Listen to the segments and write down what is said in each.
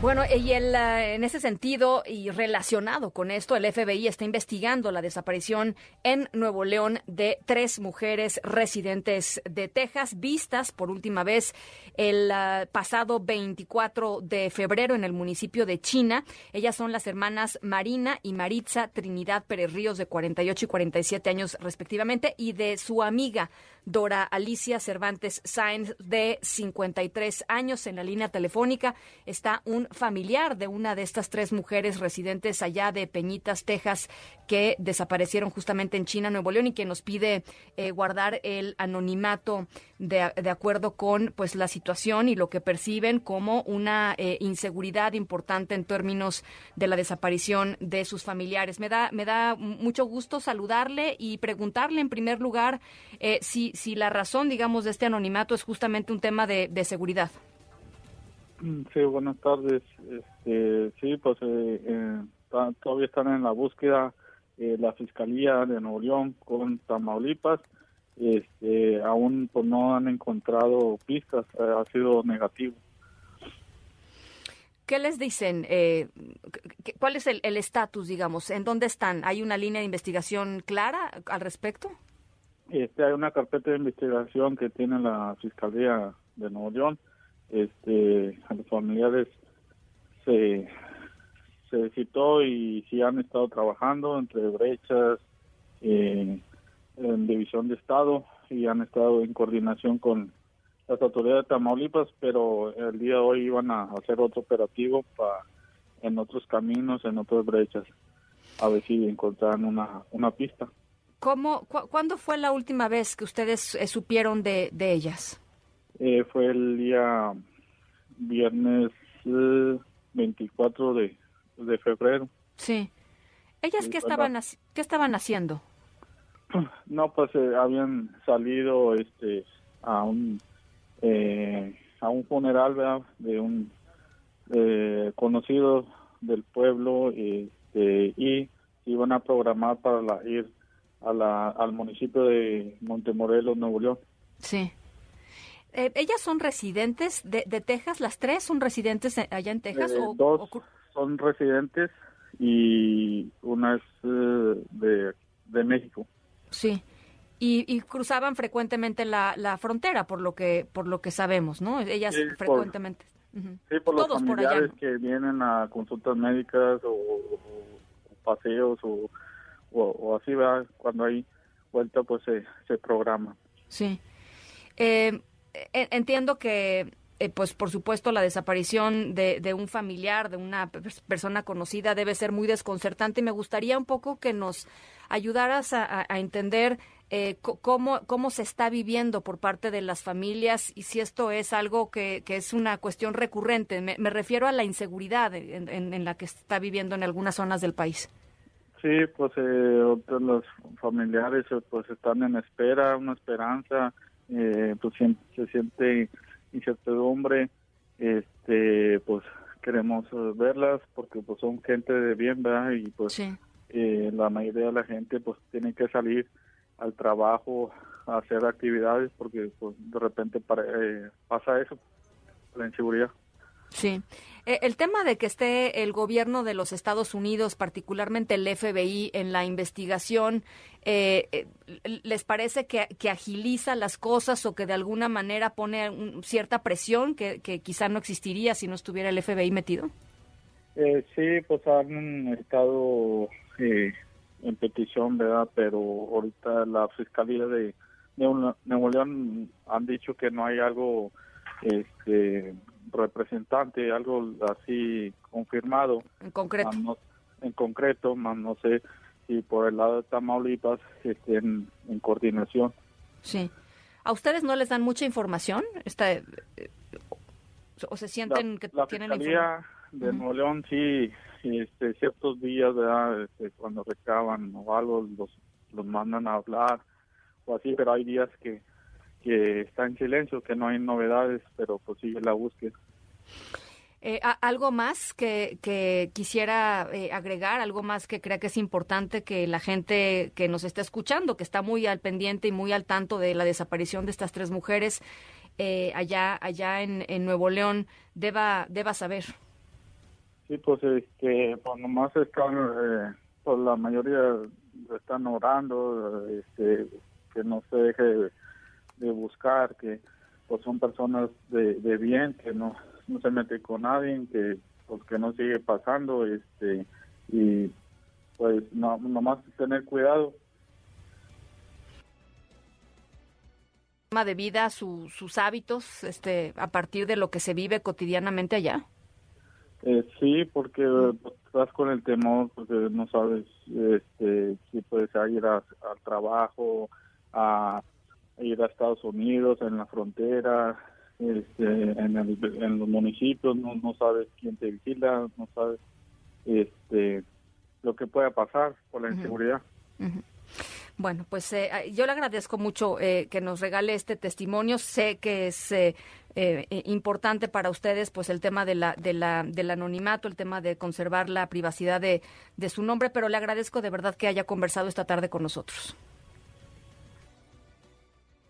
Bueno, y el, en ese sentido y relacionado con esto, el FBI está investigando la desaparición en Nuevo León de tres mujeres residentes de Texas, vistas por última vez el eh, pasado 24 de febrero en el municipio de China. Ellas son las hermanas Marina y Maritza Trinidad Pérez Ríos, de 48 y 47 años respectivamente, y de su amiga Dora Alicia Cervantes Sáenz, de 53 años. En la línea telefónica está un familiar de una de estas tres mujeres residentes allá de Peñitas, Texas, que desaparecieron justamente en China, Nuevo León, y que nos pide eh, guardar el anonimato de, de, acuerdo con pues la situación y lo que perciben como una eh, inseguridad importante en términos de la desaparición de sus familiares. Me da, me da mucho gusto saludarle y preguntarle en primer lugar eh, si, si la razón, digamos, de este anonimato es justamente un tema de, de seguridad. Mm, sí, buenas tardes. Este, sí, pues eh, eh, todavía están en la búsqueda eh, la Fiscalía de Nuevo León con Tamaulipas. Este, aún pues, no han encontrado pistas, ha sido negativo. ¿Qué les dicen? ¿Cuál es el estatus, digamos? ¿En dónde están? ¿Hay una línea de investigación clara al respecto? Este, hay una carpeta de investigación que tiene la Fiscalía de Nuevo León este, a los familiares se, se citó y sí han estado trabajando entre brechas, eh, en división de Estado y han estado en coordinación con las autoridades de Tamaulipas, pero el día de hoy iban a hacer otro operativo en otros caminos, en otras brechas, a ver si encontraran una, una pista. ¿Cómo, ¿Cuándo fue la última vez que ustedes eh, supieron de, de ellas? Eh, fue el día viernes 24 eh, de, de, febrero. Sí. ¿Ellas qué estaban, qué estaban haciendo? No, pues eh, habían salido este a un a un funeral de un conocido del pueblo este, y iban a programar para la, ir a la, al municipio de Montemorelos, Nuevo León. Sí. Eh, ¿Ellas son residentes de, de, Texas? ¿Las tres son residentes allá en Texas? Eh, dos son residentes y una es eh, de, de, México. Sí. Y, y cruzaban frecuentemente la, la, frontera, por lo que por lo que sabemos, ¿no? Ellas frecuentemente. Sí, por los familiares que vienen a consultas médicas o, o paseos o, o, así, va cuando hay vuelta, pues se, se programa. Sí. Eh, entiendo que, eh, pues por supuesto, la desaparición de, un familiar, de una persona conocida, debe ser muy desconcertante y me gustaría un poco que nos ayudaras a, entender eh, cómo, cómo se está viviendo por parte de las familias y si esto es algo que, es una cuestión recurrente. Me, refiero a la inseguridad en, la que está viviendo en algunas zonas del país. Sí, pues eh, los familiares eh, pues están en espera, una esperanza eh, pues se siente incertidumbre, este, pues queremos verlas porque pues son gente de bien, ¿verdad? Y pues eh, la mayoría de la gente pues tiene que salir al trabajo a hacer actividades porque pues de repente para, eh, pasa eso, la inseguridad. Sí. Eh, el tema de que esté el gobierno de los Estados Unidos, particularmente el FBI, en la investigación, eh, eh, ¿les parece que, que, agiliza las cosas o que de alguna manera pone un, cierta presión que, que, quizá no existiría si no estuviera el FBI metido? Eh, sí, pues han estado en petición, ¿verdad? Pero ahorita la Fiscalía de Nuevo León han dicho que no hay algo este representante, algo así confirmado. En concreto. No, en concreto, más no sé si por el lado de Tamaulipas estén en coordinación. Sí. ¿A ustedes no les dan mucha información? Está, eh, ¿O se sienten la, que la tienen Fiscalía de Nuevo León sí, este, ciertos días. Este, cuando recaban o algo, los, los mandan a hablar o así, pero hay días que que está en silencio, que no hay novedades, pero pues sigue la búsqueda. Eh, ¿Algo más que, que quisiera eh, agregar? ¿Algo más que crea que es importante que la gente que nos está escuchando, que está muy al pendiente y muy al tanto de la desaparición de estas tres mujeres eh, allá, allá en, en, Nuevo León, deba, deba saber? Sí, pues que pues nomás están, pues la mayoría están orando, este, que no se deje de, buscar, que pues son personas de, de bien, que no no se mete con nadie, que pues que no sigue pasando, este y pues no nomás tener cuidado. de vida, sus hábitos, este, a partir de lo que se vive cotidianamente allá. Eh, sí, porque pues, estás con el temor, porque no sabes este, si puedes ir al trabajo, a ir a Estados Unidos, en la frontera, este, en, en los municipios, no, no sabes quién te vigila, no sabes este, lo que pueda pasar por la inseguridad. Bueno, pues eh, yo le agradezco mucho eh, que nos regale este testimonio. Sé que es eh, importante para ustedes, pues el tema de la, de la, del anonimato, el tema de conservar la privacidad de, de su nombre, pero le agradezco de verdad que haya conversado esta tarde con nosotros.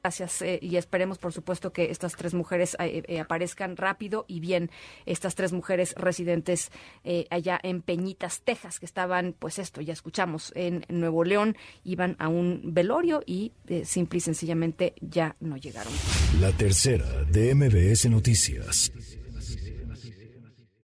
Gracias eh, y esperemos, por supuesto, que estas tres mujeres eh, eh, aparezcan rápido y bien. Estas tres mujeres residentes allá en Peñitas, Texas, que estaban, pues esto, ya escuchamos, en Nuevo León, iban a un velorio y simple y sencillamente ya no llegaron. La tercera de MBS Noticias.